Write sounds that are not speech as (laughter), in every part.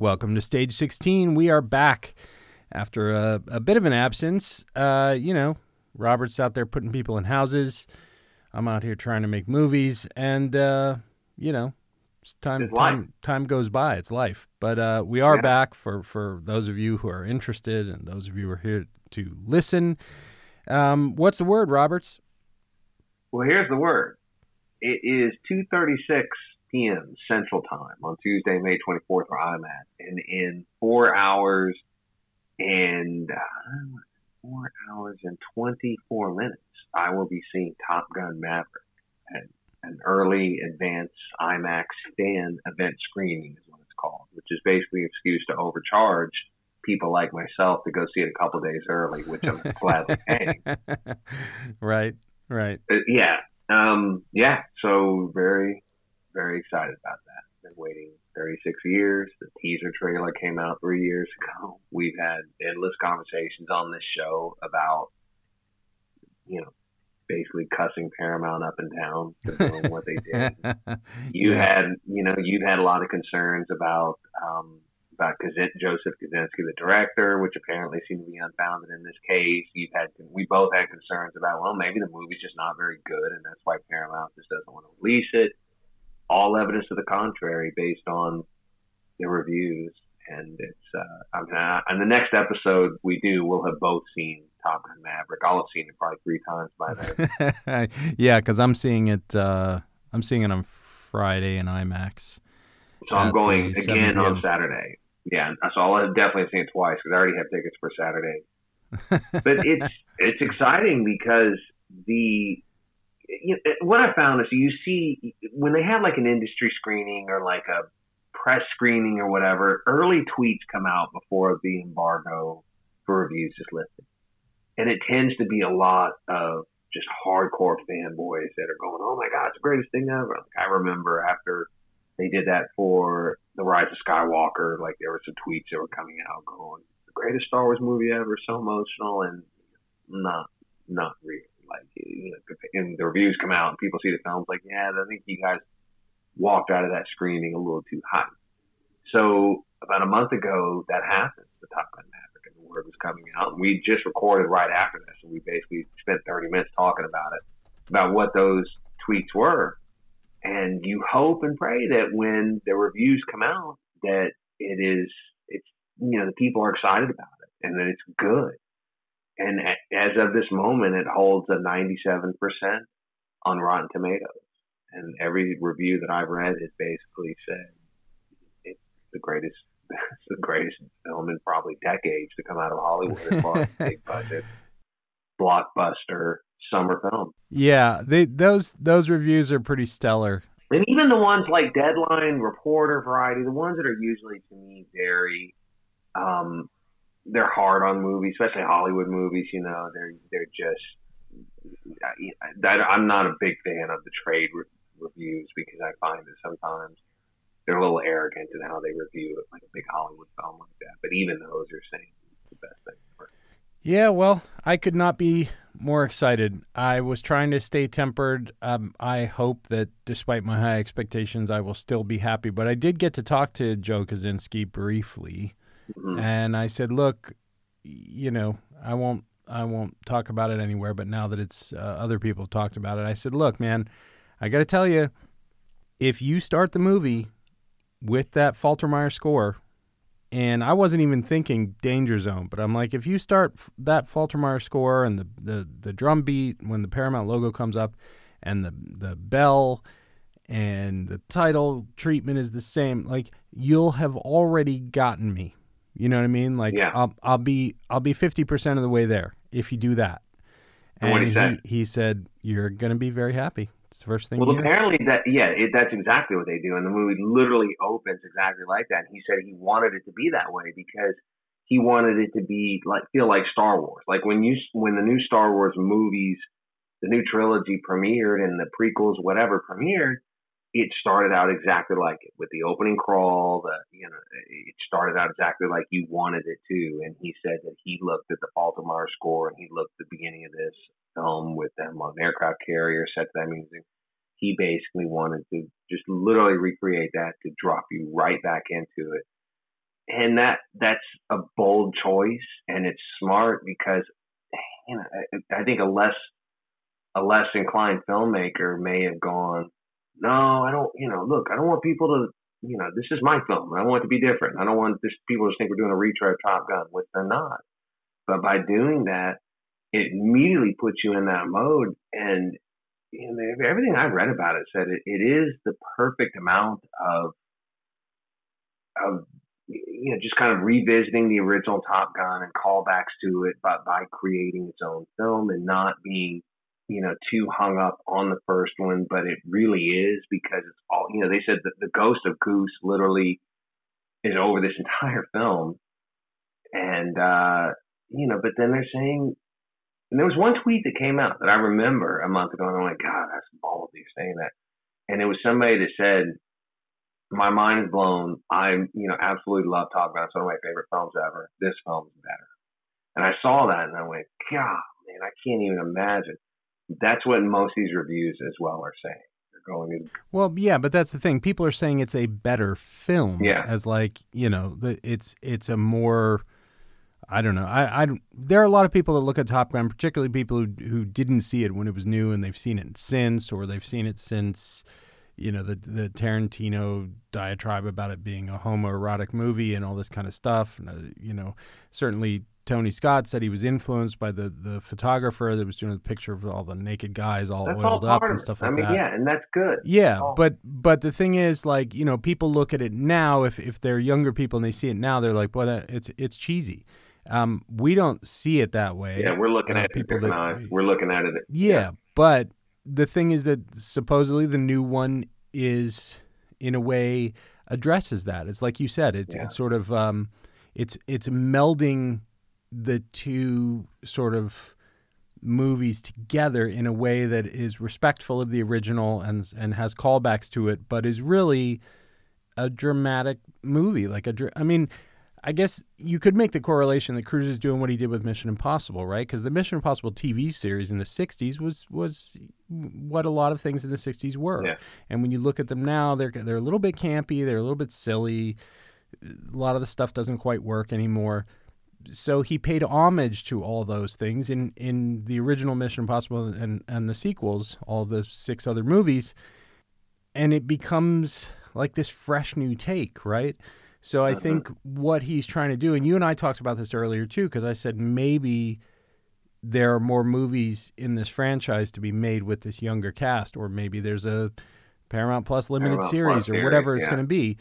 Welcome to Stage 16. We are back after a, a bit of an absence. Uh, you know, Robert's out there putting people in houses. I'm out here trying to make movies, and uh, you know, time time time goes by. It's life. But uh, we are Yeah. back for for those of you who are interested, and those of you who are here to listen. Um, what's the word, Roberts? Well, here's the word. It is 2:36 p.m. Central Time on Tuesday, May 24th, where I'm at, and in four hours and uh, four hours and 24 minutes, I will be seeing Top Gun Maverick at an early advance IMAX fan event screening is what it's called, which is basically an excuse to overcharge people like myself to go see it a couple days early, which I'm (laughs) gladly paying. right, right. Uh, yeah, um, yeah. So very, very excited about that. Been waiting 36 years. The teaser trailer came out three years ago. We've had endless conversations on this show about, you know, basically cussing Paramount up and down for doing what they did. (laughs) You Yeah. had, you know, you've had a lot of concerns about um, about Kazin- Joseph Kosinski, the director, which apparently seemed to be unfounded in this case. You've had, we both had concerns about, well, maybe the movie's just not very good, and that's why Paramount just doesn't want to release it. All evidence to the contrary, based on the reviews, and it's. Uh, I'm not, and the next episode we do, we'll have both seen Top Gun Maverick. I'll have seen it probably three times by then. (laughs) yeah, because I'm seeing it. Uh, I'm seeing it on Friday in IMAX. So I'm going again on Saturday. Yeah, so I'll have definitely seen it twice because I already have tickets for Saturday. (laughs) But it's it's exciting because the you know, what I found is you see when they have like an industry screening or like a press screening or whatever, early tweets come out before the embargo for reviews is lifted, and it tends to be a lot of just hardcore fanboys that are going, "Oh my god, it's the greatest thing ever!" Like I remember after they did that for the Rise of Skywalker, like there were some tweets that were coming out going, "The greatest Star Wars movie ever, so emotional," and not not real. Like you know, and the reviews come out and people see the films like, yeah, I think you guys walked out of that screening a little too hot. So about a month ago, that happened. The Top Gun Maverick, and the word was coming out. We just recorded right after this, and we basically spent 30 minutes talking about it, about what those tweets were. And you hope and pray that when the reviews come out, that it is, it's, you know, the people are excited about it and that it's good. And as of this moment, it holds a 97% on Rotten Tomatoes. And every review that I've read has basically said it's the greatest, (laughs) it's the greatest film in probably decades to come out of Hollywood as far as big budget, blockbuster summer film. yeah, they those those reviews are pretty stellar. And even the ones like Deadline, Reporter, Variety, the ones that are usually to me very, um, they're hard on movies, especially Hollywood movies. You know, they're they're just. I, I'm not a big fan of the trade re- reviews because I find that sometimes they're a little arrogant in how they review it, like a big Hollywood film like that. But even those are saying it's the best thing ever. Yeah, well, I could not be more excited. I was trying to stay tempered. Um, I hope that despite my high expectations, I will still be happy. But I did get to talk to Joe Kosinski briefly, Mhm. and I said, "Look, you know, I won't, I won't talk about it anywhere. But now that it's uh, other people have talked about it, I said, look, man, I got to tell you, if you start the movie with that Faltermeyer score." and I wasn't even thinking danger zone, but I'm like, if you start f- that Faltermeyer score and the, the, the drum beat when the Paramount logo comes up and the the bell and the title treatment is the same, like you'll have already gotten me. You know what I mean? Like Yeah. I'll I'll be I'll be fifty percent of the way there if you do that. And what'd he say? he, said, You're gonna be very happy. It's the first thing Well, apparently that yeah, it, that's exactly what they do, and the movie literally opens exactly like that. And he said he wanted it to be that way because he wanted it to be like feel like Star Wars. Like when you when the new Star Wars movies, the new trilogy premiered and the prequels whatever premiered, it started out exactly like it with the opening crawl. The you know it started out exactly like you wanted it to. And he said that he looked at the Faltermeyer score and he looked at the beginning of this film with them on an aircraft carrier set to that music. He basically wanted to just literally recreate that to drop you right back into it. and that that's a bold choice, and it's smart because you know I, I think a less a less inclined filmmaker may have gone, no, I don't, you know, look, I don't want people to, you know, this is my film. I want it to be different. I don't want this people to think we're doing a retry of Top Gun, which they're not. But by doing that, it immediately puts you in that mode. And you know, everything I've read about it said it, it is the perfect amount of of you know just kind of revisiting the original Top Gun and callbacks to it, but by creating its own film and not being you know too hung up on the first one. But it really is because it's all you know. They said that the ghost of Goose literally is over this entire film, and uh, you know, but then they're saying and there was one tweet that came out that I remember a month ago, and I'm like, God, that's ballsy saying that. And it was somebody that said, "My mind is blown. I, you know, absolutely love Top Gun. It's one of my favorite films ever. This film's better." And I saw that, and I went, God, man, I can't even imagine. That's what most of these reviews as well are saying. They're going in. Well, yeah, but that's the thing. People are saying it's a better film. Yeah. As like you know, it's it's a more I don't know. I, I there are a lot of people that look at Top Gun, particularly people who who didn't see it when it was new and they've seen it since, or they've seen it since, you know, the the Tarantino diatribe about it being a homoerotic movie and all this kind of stuff. And, uh, you know, certainly Tony Scott said he was influenced by the the photographer that was doing the picture of all the naked guys all that's oiled all up and stuff like that. I mean, that. Yeah, and that's good. Yeah, oh. but but the thing is, like you know, people look at it now. If if they're younger people and they see it now, they're like, "Well, that, it's it's cheesy." Um, we don't see it that way. Yeah, we're looking Uh, at people it that- eyes. We're looking at it. Yeah, but the thing is that supposedly the new one is, in a way, addresses that. It's like you said. It's Yeah. it's sort of um, it's it's melding the two sort of movies together in a way that is respectful of the original and and has callbacks to it, but is really a dramatic movie. Like a, I mean, I guess you could make the correlation that Cruise is doing what he did with Mission Impossible, right? Because the Mission Impossible TV series in the '60s was was what a lot of things in the '60s were. Yeah. And when you look at them now, they're they're a little bit campy, they're a little bit silly. A lot of the stuff doesn't quite work anymore. So he paid homage to all those things in, in the original Mission Impossible and, and the sequels, all the six other movies, and it becomes like this fresh new take, right? So I Uh-huh. think what he's trying to do, and you and I talked about this earlier too, because I said maybe there are more movies in this franchise to be made with this younger cast, or maybe there's a Paramount Plus limited Paramount series Plus or series, whatever it's yeah. going to be.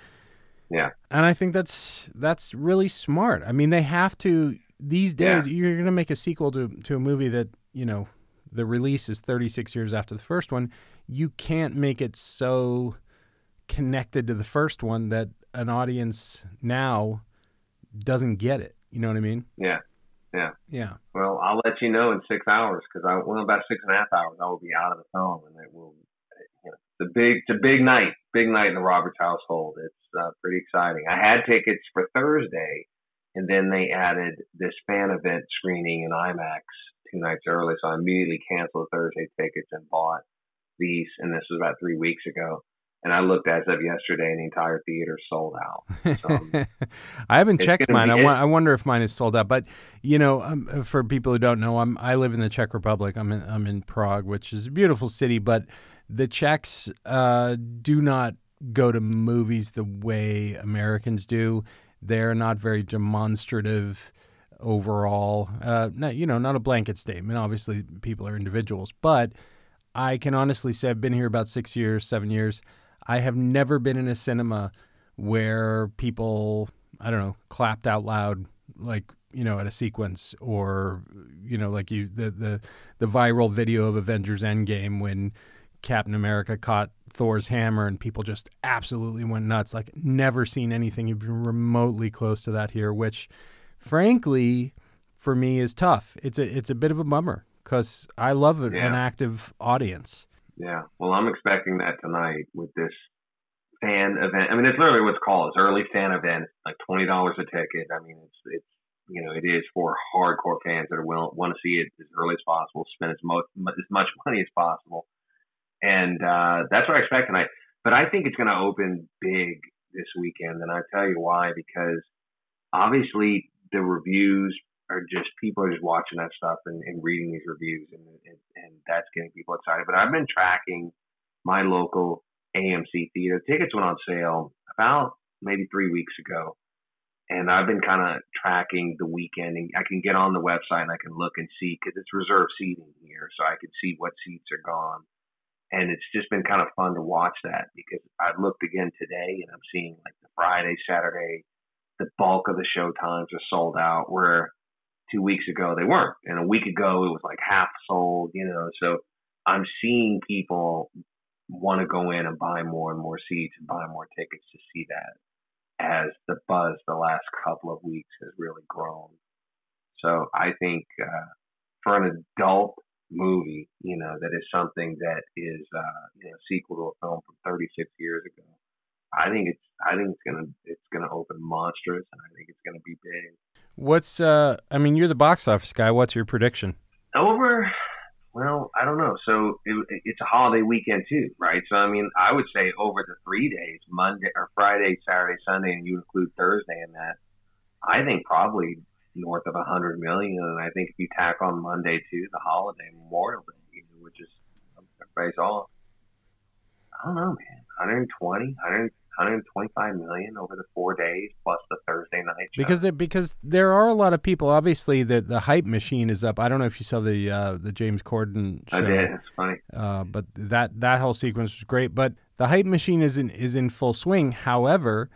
Yeah. And I think that's that's really smart. I mean, they have to these days. You're going to make a sequel to to a movie that you know the release is 36 years after the first one. You can't make it so connected to the first one that an audience now doesn't get it. You know what I mean? Yeah. Yeah. Yeah. Well, I'll let you know in six hours because I well about six and a half hours I will be out of the film and it will. You know, it's a big, it's a big night, big night in the Roberts household. It's uh, pretty exciting. I had tickets for Thursday, and then they added this fan event screening in IMAX two nights early, so I immediately canceled the Thursday tickets and bought these. And this was about three weeks ago. And I looked as of yesterday, and the entire theater sold out. So, um, (laughs) I haven't checked mine. I, wa- I wonder if mine is sold out. But you know, um, for people who don't know, I'm I live in the Czech Republic. I'm in I'm in Prague, which is a beautiful city. But the Czechs uh, do not go to movies the way Americans do. They're not very demonstrative overall. Uh, no, you know, not a blanket statement. Obviously, people are individuals, but I can honestly say I've been here about six years, seven years. I have never been in a cinema where people, I don't know, clapped out loud like you know at a sequence, or you know, like you the the the viral video of Avengers Endgame when Captain America caught Thor's hammer and people just absolutely went nuts. Like never seen anything even remotely close to that here, which frankly for me is tough. It's a it's a bit of a bummer because I love an, an active audience. Yeah. Well, I'm expecting that tonight with this fan event. I mean, it's literally what's called. It's early fan event. Like twenty dollars a ticket. I mean, it's it's you know it is for hardcore fans that are will want to see it as early as possible, spend as much as much money as possible, and uh, that's what I expect tonight. But I think it's going to open big this weekend, and I tell you why because obviously the reviews are just people are just watching that stuff and, and reading these reviews, and, and and that's getting people excited. But I've been tracking my local AMC theater. Tickets went on sale about maybe three weeks ago. And I've been kind of tracking the weekend, and I can get on the website and I can look and see because it's reserved seating here, so I can see what seats are gone. And it's just been kind of fun to watch that because I looked again today, and I'm seeing like the Friday, Saturday, the bulk of the show times are sold out. Where two weeks ago they weren't, and a week ago it was like half sold. You know, so I'm seeing people want to go in and buy more and more seats and buy more tickets to see that as the buzz the last couple of weeks has really grown. So I think uh, for an adult movie, you know, that is something that is uh, you know sequel to a film from 36 years ago. I think it's I think it's gonna it's gonna open monstrous, and I think it's gonna be big. What's uh? I mean, you're the box office guy. What's your prediction? Over well, I don't know. So it, it's a holiday weekend too, right? So I mean, I would say over the three days, Monday or Friday, Saturday, Sunday, and you include Thursday in that, I think probably north of a hundred million. And I think if you tack on Monday too, the holiday Memorial Day, which is everybody's off. I don't know, man. 120, 100, 125 million over the four days plus Because there, because there are a lot of people. Obviously, the the hype machine is up. I don't know if you saw the uh, the James Corden show. I did. It's funny. Uh, but that that whole sequence was great. But the hype machine is in is in full swing. However,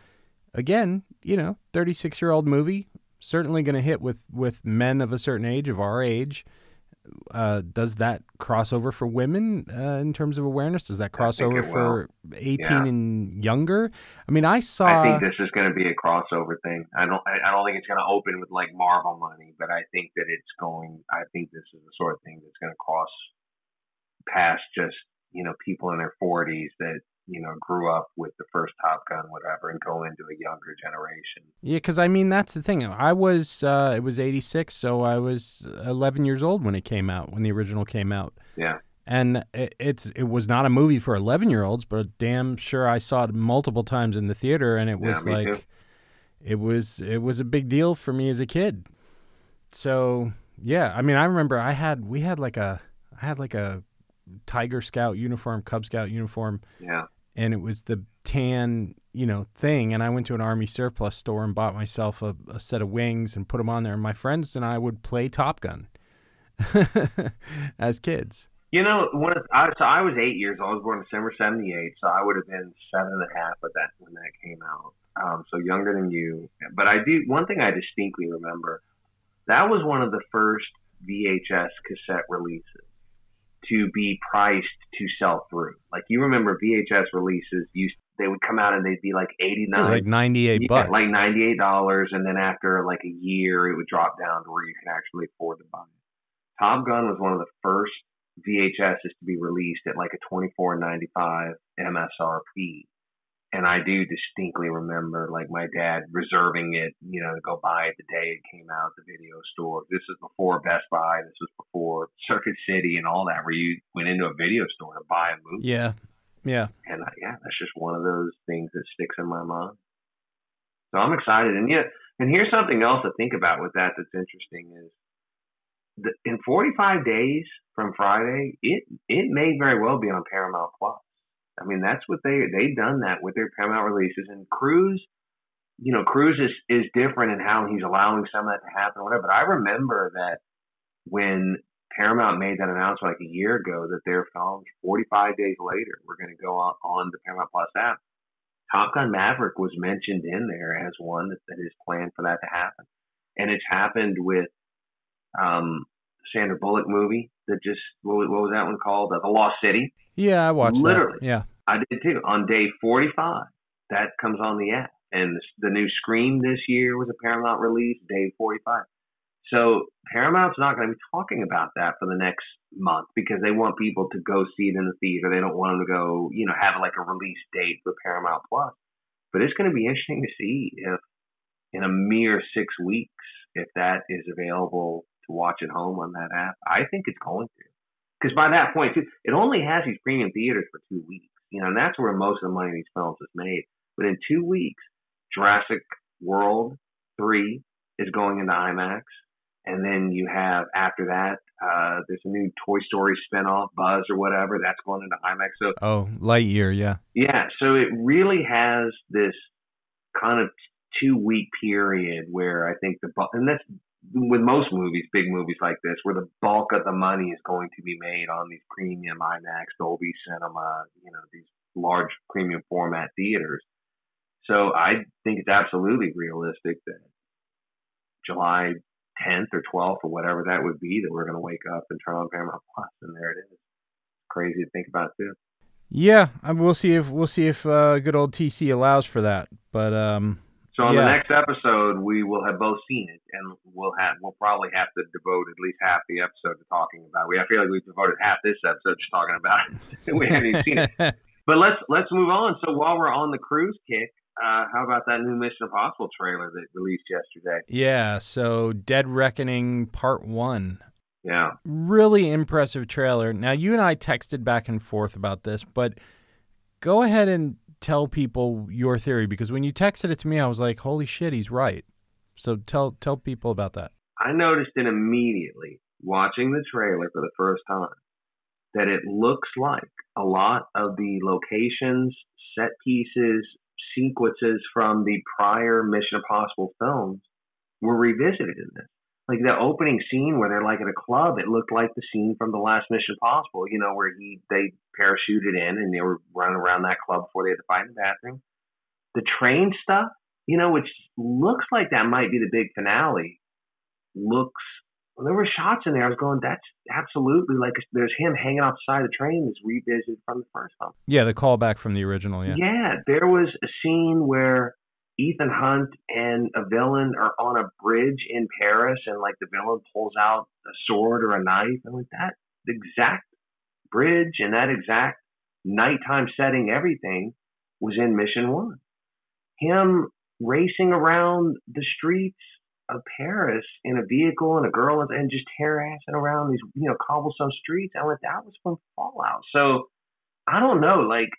again, you know, 36 year old movie certainly going to hit with with men of a certain age of our age uh, does that crossover for women uh, in terms of awareness? Does that crossover for 18 yeah. and younger? I mean, I saw. I think this is going to be a crossover thing. I don't. I don't think it's going to open with like Marvel money, but I think that it's going. I think this is the sort of thing that's going to cross past just you know people in their 40s that you know, grew up with the first Top Gun, whatever, and go into a younger generation. Yeah, because I mean, that's the thing. I was, uh, it was 86, so I was 11 years old when it came out, when the original came out. Yeah. And it, it's it was not a movie for 11 year olds, but damn sure I saw it multiple times in the theater, and it was yeah, like, too. it was it was a big deal for me as a kid. So yeah, I mean, I remember I had we had like a I had like a Tiger Scout uniform, Cub Scout uniform. Yeah and it was the tan, you know, thing. And I went to an army surplus store and bought myself a, a set of wings and put them on there. And my friends and I would play Top Gun (laughs) as kids. You know, when I, so I was eight years old. I was born December '78, so I would have been seven and a half at that when that came out. Um, so younger than you. But I do one thing I distinctly remember. That was one of the first VHS cassette releases to be priced to sell through. Like you remember VHS releases used they would come out and they'd be like eighty nine, like ninety eight bucks, like ninety eight dollars, and then after like a year, it would drop down to where you can actually afford to buy it. Top Gun was one of the first VHSs to be released at like a twenty four ninety five MSRP, and I do distinctly remember like my dad reserving it, you know, to go buy it the day it came out at the video store. This is before Best Buy. This was before Circuit City and all that, where you went into a video store to buy a movie. Yeah, yeah. And I, yeah, that's just one of those things that sticks in my mind. So I'm excited, and yeah, and here's something else to think about with that that's interesting is. The, in 45 days from Friday, it it may very well be on Paramount Plus. I mean, that's what they they've done that with their Paramount releases. And Cruise, you know, Cruise is is different in how he's allowing some of that to happen, or whatever. But I remember that when Paramount made that announcement like a year ago that their films 45 days later were going to go on, on the Paramount Plus app. Top Gun Maverick was mentioned in there as one that, that is planned for that to happen, and it's happened with um, Sandra Bullock movie that just what, what was that one called? Uh, the Lost City. Yeah, I watched it Literally, that. Yeah, I did too. On day forty-five, that comes on the app, and the, the new Scream this year was a Paramount release, day forty-five. So Paramount's not going to be talking about that for the next month because they want people to go see it in the theater. They don't want them to go, you know, have like a release date for Paramount Plus. But it's going to be interesting to see if in a mere six weeks, if that is available to watch at home on that app? I think it's going to. Because by that point, too, it only has these premium theaters for two weeks. You know, and that's where most of the money in these films is made. But in two weeks, Jurassic World three is going into IMAX, and then you have after that, uh, there's a new Toy Story spinoff, Buzz or whatever, that's going into IMAX. So Oh, Lightyear, yeah. yeah, so it really has this kind of two week period where I think the and that's with most movies, big movies like this, where the bulk of the money is going to be made on these premium IMAX, Dolby Cinema, you know, these large premium format theaters. So I think it's absolutely realistic that July 10th or 12th or whatever that would be that we're going to wake up and turn on Paramount Plus and there it is. Crazy to think about too. Yeah, uh, we'll see if we'll see if uh, good old TC allows for that. But um, So on Yeah. the next episode, we will have both seen it, and we'll have we'll probably have to devote at least half the episode to talking about. it. We I feel like we've devoted half this episode just talking about it. (laughs) we haven't even seen it. (laughs) But let's let's move on. So while we're on the cruise kick, uh, how about that new Mission Impossible trailer that released yesterday? yeah, so Dead Reckoning Part One. Yeah, Really impressive trailer. Now you and I texted back and forth about this, but go ahead and tell people your theory because when you texted it to me, I was like, "Holy shit, he's right." So tell tell people about that. I noticed it immediately watching the trailer for the first time that it looks like a lot of the locations, set pieces, sequences from the prior Mission Impossible films were revisited in this. Like the opening scene where they're like at a club, it looked like the scene from the last Mission Possible, you know, where he they parachuted in and they were running around that club before they had to fight in the bathroom. The train stuff, you know, which looks like that might be the big finale, looks well, there were shots in there. I was going, that's absolutely like there's him hanging off the side of the train that's revisited from the first film. Yeah, the callback from the original. Yeah. Yeah, there was a scene where Ethan Hunt and a villain are on a bridge in Paris, and like the villain pulls out a sword or a knife, and like that exact bridge and that exact nighttime setting, everything was in Mission One. Him racing around the streets of Paris in a vehicle and a girl and, just harassing around these you know cobblestone streets. I went, that was from Fallout. So I don't know, like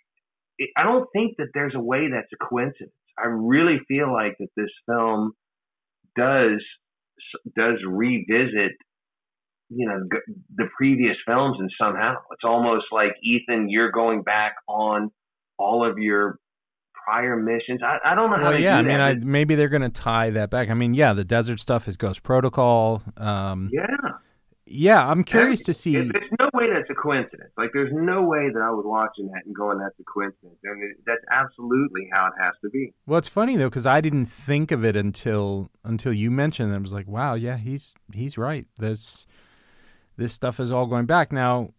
I don't think that there's a way that's a coincidence. I really feel like that this film does does revisit you know the previous films and somehow it's almost like Ethan you're going back on all of your prior missions. I, I don't know how Well, yeah. I do mean, that, I, maybe they're going to tie that back. I mean, yeah, the desert stuff is Ghost Protocol. Um, yeah. Yeah, I'm curious to see. There's no way that's a coincidence. Like, there's no way that I was watching that and going, "That's a coincidence." And it, that's absolutely how it has to be. Well, it's funny though because I didn't think of it until until you mentioned it. I was like, wow, yeah, he's he's right. This this stuff is all going back now.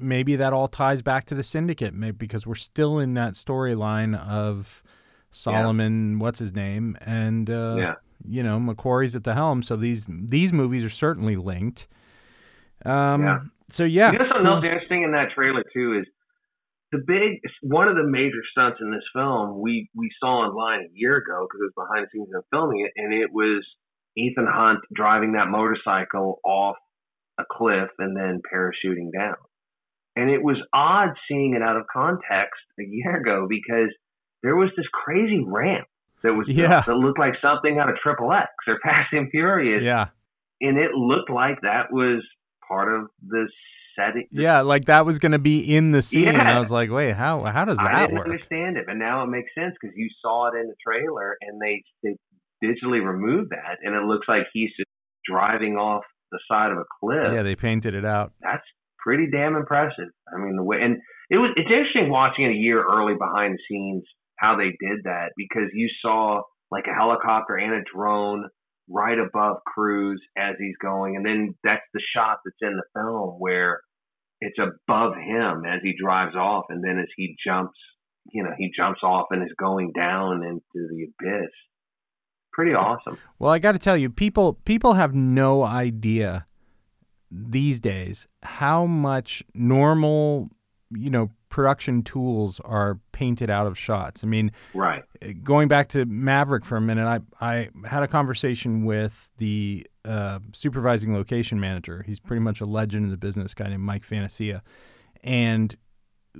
Maybe that all ties back to the syndicate, maybe because we're still in that storyline of Solomon, what's his name, and uh, Yeah. you know McQuarrie's at the helm. So these these movies are certainly linked. Um, Yeah. So yeah, You know something cool. else interesting in that trailer too is the big one of the major stunts in this film we we saw online a year ago because it was behind the scenes of filming it, and it was Ethan Hunt driving that motorcycle off a cliff and then parachuting down. And it was odd seeing it out of context a year ago because there was this crazy ramp that was Yeah. that looked like something out of Triple X or Fast and Furious, Yeah, and it looked like that was part of the setting. yeah, like that was going to be in the scene, and I was like, wait, how how does that I didn't work? understand it, but now it makes sense because you saw it in the trailer, and they they digitally removed that, and it looks like he's just driving off the side of a cliff. Yeah, they painted it out. That's pretty damn impressive. I mean, the way and it was it's interesting watching it a year early behind the scenes how they did that because you saw like a helicopter and a drone right above Cruise as he's going, and then that's the shot that's in the film where it's above him as he drives off, and then as he jumps, you know, he jumps off and is going down into the abyss. Pretty awesome. Well, I got to tell you, people people have no idea these days how much normal, you know, production tools are painted out of shots. I mean, Right. going back to Maverick for a minute, I I had a conversation with the uh, supervising location manager. He's pretty much a legend in the business, guy named Mike Fantasia, and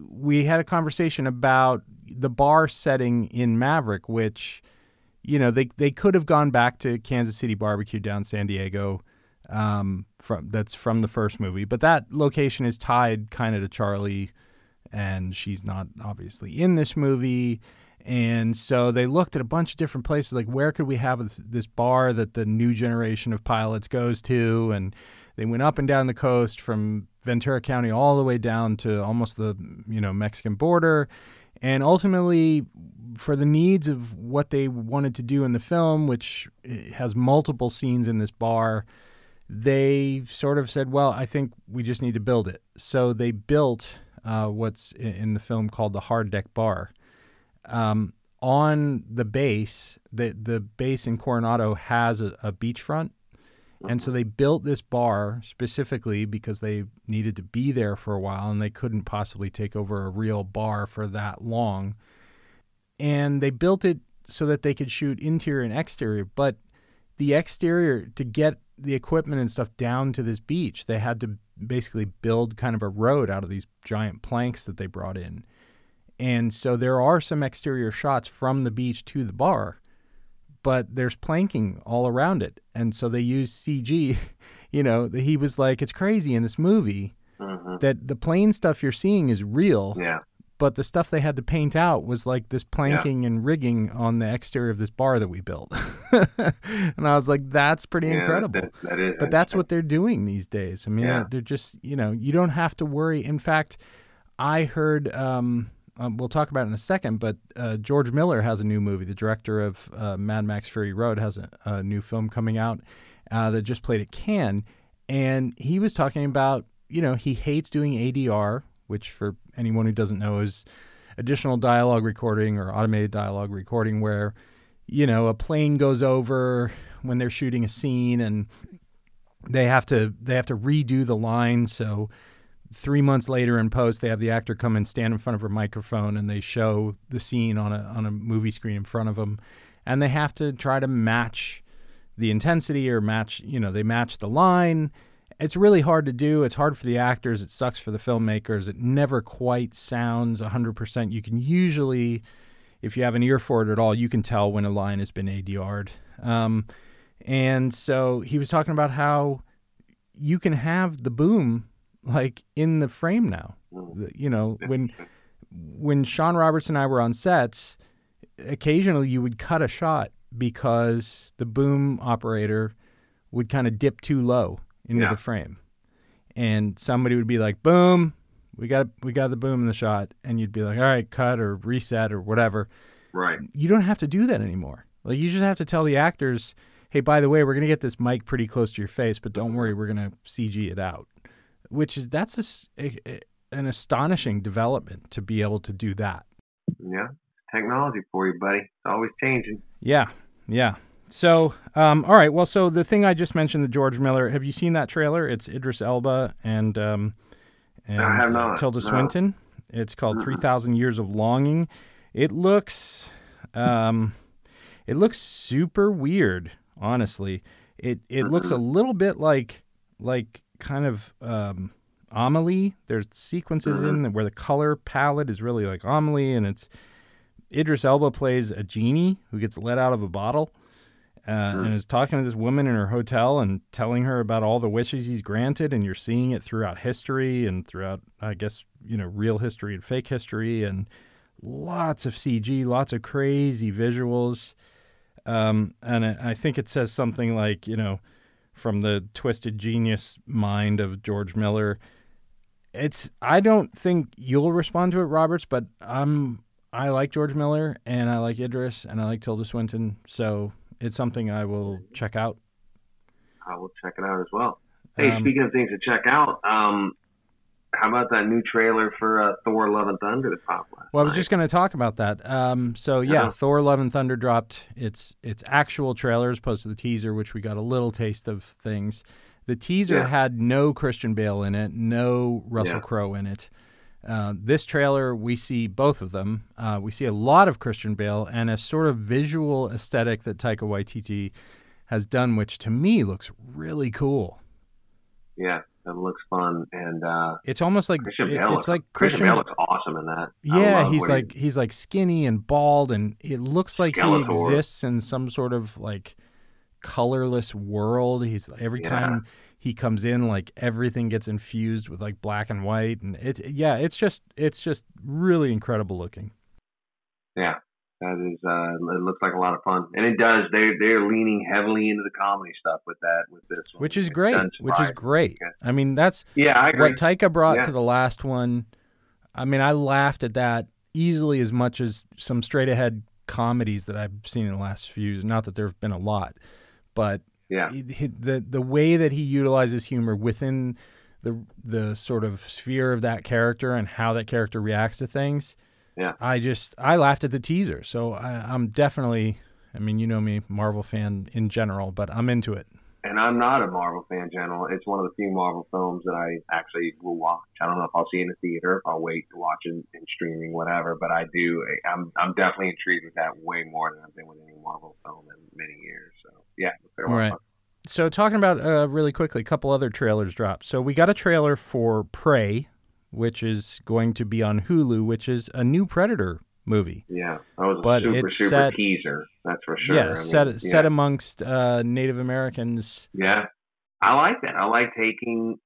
we had a conversation about the bar setting in Maverick, which you know, they they could have gone back to Kansas City Barbecue down San Diego. Um, from that's from the first movie, but that location is tied kind of to Charlie, and she's not obviously in this movie. And so they looked at a bunch of different places, like where could we have this, this bar that the new generation of pilots goes to, and they went up and down the coast from Ventura County all the way down to almost the you know Mexican border, and ultimately for the needs of what they wanted to do in the film, which eh, has multiple scenes in this bar, they sort of said, "Well, I think we just need to build it." So they built uh, what's in the film called the Hard Deck Bar. Um, on the base, the the base in Coronado has a, a beachfront, and so they built this bar specifically because they needed to be there for a while, and they couldn't possibly take over a real bar for that long. And they built it so that they could shoot interior and exterior, but the exterior to get the equipment and stuff down to this beach, they had to basically build kind of a road out of these giant planks that they brought in. And so there are some exterior shots from the beach to the bar, but there's planking all around it. And so they use CG. (laughs) You know, he was like, it's crazy in this movie hmm that the plane stuff you're seeing is real, Yeah. But the stuff they had to paint out was like this planking and rigging on the exterior of this bar that we built. (laughs) and I was like, that's pretty Yeah, incredible. That, that is. but that's what they're doing these days. I mean, Yeah. they're just, you know, you don't have to worry. In fact, I heard, um, um, we'll talk about it in a second, but uh, George Miller has a new movie. The director of uh, Mad Max Fury Road has a, a new film coming out uh, that just played at Cannes. And he was talking about, you know, he hates doing ADR, which for anyone who doesn't know is additional dialogue recording or automated dialogue recording where, you know, a plane goes over when they're shooting a scene and they have to they have to redo the line. So three months later in post they have the actor come and stand in front of a microphone and they show the scene on a on a movie screen in front of them. And they have to try to match the intensity or match you know they match the line it's really hard to do. It's hard for the actors. It sucks for the filmmakers. It never quite sounds 100% you can usually if you have an ear for it at all you can tell when a line has been adr'd um, and so he was talking about how you can have the boom like in the frame now. You know, when when Sean Roberts and I were on sets, occasionally you would cut a shot because the boom operator would kind of dip too low into Yeah. the frame. And somebody would be like, "Boom, we got we got the boom in the shot." And you'd be like, "All right, cut or reset or whatever." Right. you don't have to do that anymore. Like you just have to tell the actors, "Hey, by the way, we're going to get this mic pretty close to your face, but don't worry, we're going to CG it out." Which is that's a- a- an astonishing development to be able to do that. Yeah. Technology for you, buddy. It's always changing. Yeah, yeah. So, um, all right. Well, so the thing I just mentioned, the George Miller. Have you seen that trailer? It's Idris Elba and um, and I have uh, not, Tilda no. Swinton. It's called Three Thousand Years of Longing. It looks, um, it looks super weird. Honestly, it it looks a little bit like like kind of um, Amelie. There's sequences in where the color palette is really like Amelie, and it's Idris Elba plays a genie who gets let out of a bottle uh, and is talking to this woman in her hotel and telling her about all the wishes he's granted. And you're seeing it throughout history and throughout, I guess, you know, real history and fake history and lots of CG, lots of crazy visuals. Um, and I I think it says something like, you know, from the twisted genius mind of George Miller. It's I don't think you'll respond to it, Roberts, but I'm I like George Miller and I like Idris and I like Tilda Swinton, so it's something I will check out. I will check it out as well. Hey, Um, speaking of things to check out, um, how about that new trailer for uh, Thor: Love and Thunder that popped last Well, I was night? just going to talk about that. Um, so yeah, Yeah. Thor: Love and Thunder dropped its its actual trailer as opposed to the teaser, which we got a little taste of things. The teaser Yeah. had no Christian Bale in it, no Russell Yeah. Crowe in it. Uh, this trailer, we see both of them. Uh, we see a lot of Christian Bale and a sort of visual aesthetic that Taika Waititi has done, which to me looks really cool. Yeah, It looks fun, and uh, It's almost like Christian it- Bale. it's looks, like Christian Christian. Bale looks awesome in that. Yeah, he's what he- like he's like skinny and bald, and it looks like he exists in some sort of like colorless world. He's every Yeah. time he comes in, like everything gets infused with like black and white, and it yeah, it's just it's just really incredible looking. yeah, that is. Uh, it looks like a lot of fun, and it does. They they're leaning heavily into the comedy stuff with that with this one, Which is great. Which is great. I mean, that's Yeah, I agree. what Taika brought Yeah. to the last one. I mean, I laughed at that easily as much as some straight ahead comedies that I've seen in the last few years. Not that there have been a lot, but yeah, he- he- the the way that he utilizes humor within the the sort of sphere of that character and how that character reacts to things. Yeah. I just I laughed at the teaser, so I, I'm definitely. I mean, you know me, Marvel fan in general, but I'm into it. and I'm not a Marvel fan, general. It's one of the few Marvel films that I actually will watch. I don't know if I'll see it in the theater, if I'll wait to watch it in streaming, whatever. But I do. Eh, I'm I'm definitely intrigued with that way more than I've been with any Marvel film in many years. So yeah, it's been a lot of Right. fun. So talking about uh, really quickly, a couple other trailers dropped. So we got a trailer for Prey, which is going to be on Hulu, which is a new Predator movie. Yeah, that was a But super it's super set- teaser. That's for sure. yeah, I mean, set yeah. set amongst uh, Native Americans. Yeah, I like that. I like taking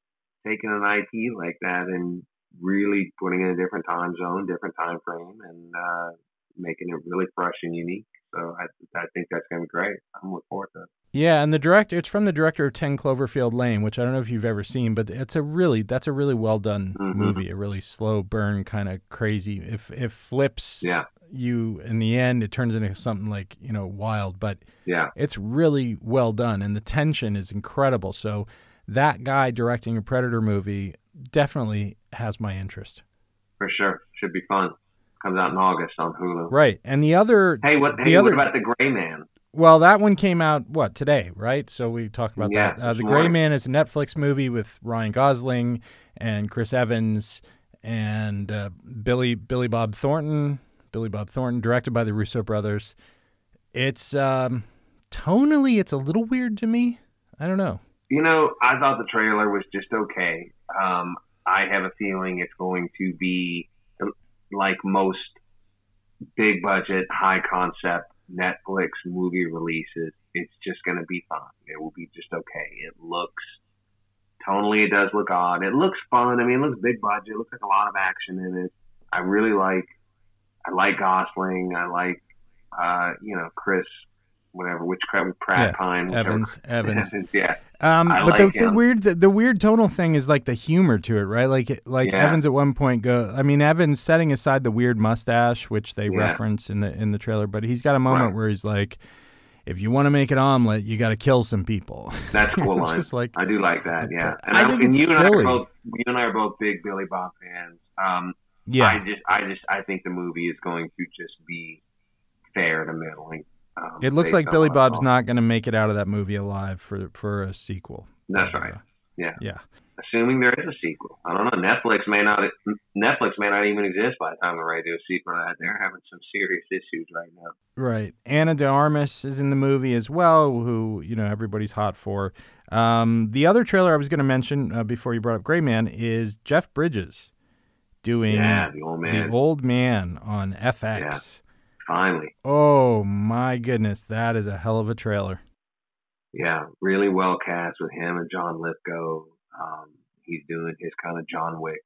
taking an IP like that and really putting it in a different time zone, different time frame, and uh, making it really fresh and unique. So I I think that's gonna be great. I'm looking forward to it. Yeah, and the director it's from the director of Ten Cloverfield Lane, which I don't know if you've ever seen, but it's a really that's a really well done Mhm. movie, a really slow burn, kind of crazy. If it flips Yeah, you in the end, it turns into something like you know wild, but yeah, it's really well done, and the tension is incredible. So that guy directing a Predator movie definitely has my interest. for sure. Should be fun. Comes out in August on Hulu. Right, and the other Hey, what? The Hey, other- what about the Gray Man? Well, that one came out what today, right? So we talked about Yeah, that. Uh, the Gray. Man is a Netflix movie with Ryan Gosling and Chris Evans and uh, Billy Billy Bob Thornton. Billy Bob Thornton, directed by the Russo brothers. It's um, tonally, it's a little weird to me. I don't know. You know, I thought the trailer was just okay. Um, I have a feeling it's going to be like most big budget, high concept Netflix movie releases. It's just going to be fine. It will be just okay. It looks tonally, it does look odd. It looks fun. I mean, it looks big budget. It looks like a lot of action in it. I really like. I like Gosling. I like, uh, you know, Chris, whatever, which Pratt Yeah, Pine, whichever- Evans, (laughs) Evans. yeah. Um, but the, like the him. weird, the, the weird tonal thing is like the humor to it, right? Like, like Yeah. Evans at one point go. I mean, Evans setting aside the weird mustache, which they Yeah. reference in the in the trailer, but he's got a moment Right. where he's like, "If you want to make an omelet, you got to kill some people." That's (laughs) cool line. Just like, I do like that. Yeah, and, I I'm- think and you and I are both you and I are both big Billy Bob fans. Um, yeah, I just, I just, I think the movie is going to just be fair to middling. Um, it looks like Billy Bob's saw. not going to make it out of that movie alive for for a sequel. That's But, right. uh, Yeah. yeah. Assuming there is a sequel, I don't know. Netflix may not. Netflix may not even exist by the time they're ready to do a sequel. They're having some serious issues right now. Right. Ana de Armas is in the movie as well, who, you know, everybody's hot for. Um, the other trailer I was going to mention uh, before you brought up Gray Man is Jeff Bridges doing Yeah, the old man. The Old Man on FX. Finally, Oh, my goodness. That is a hell of a trailer. yeah, really well cast with him and John Lithgow. Um, he's doing his kind of John Wick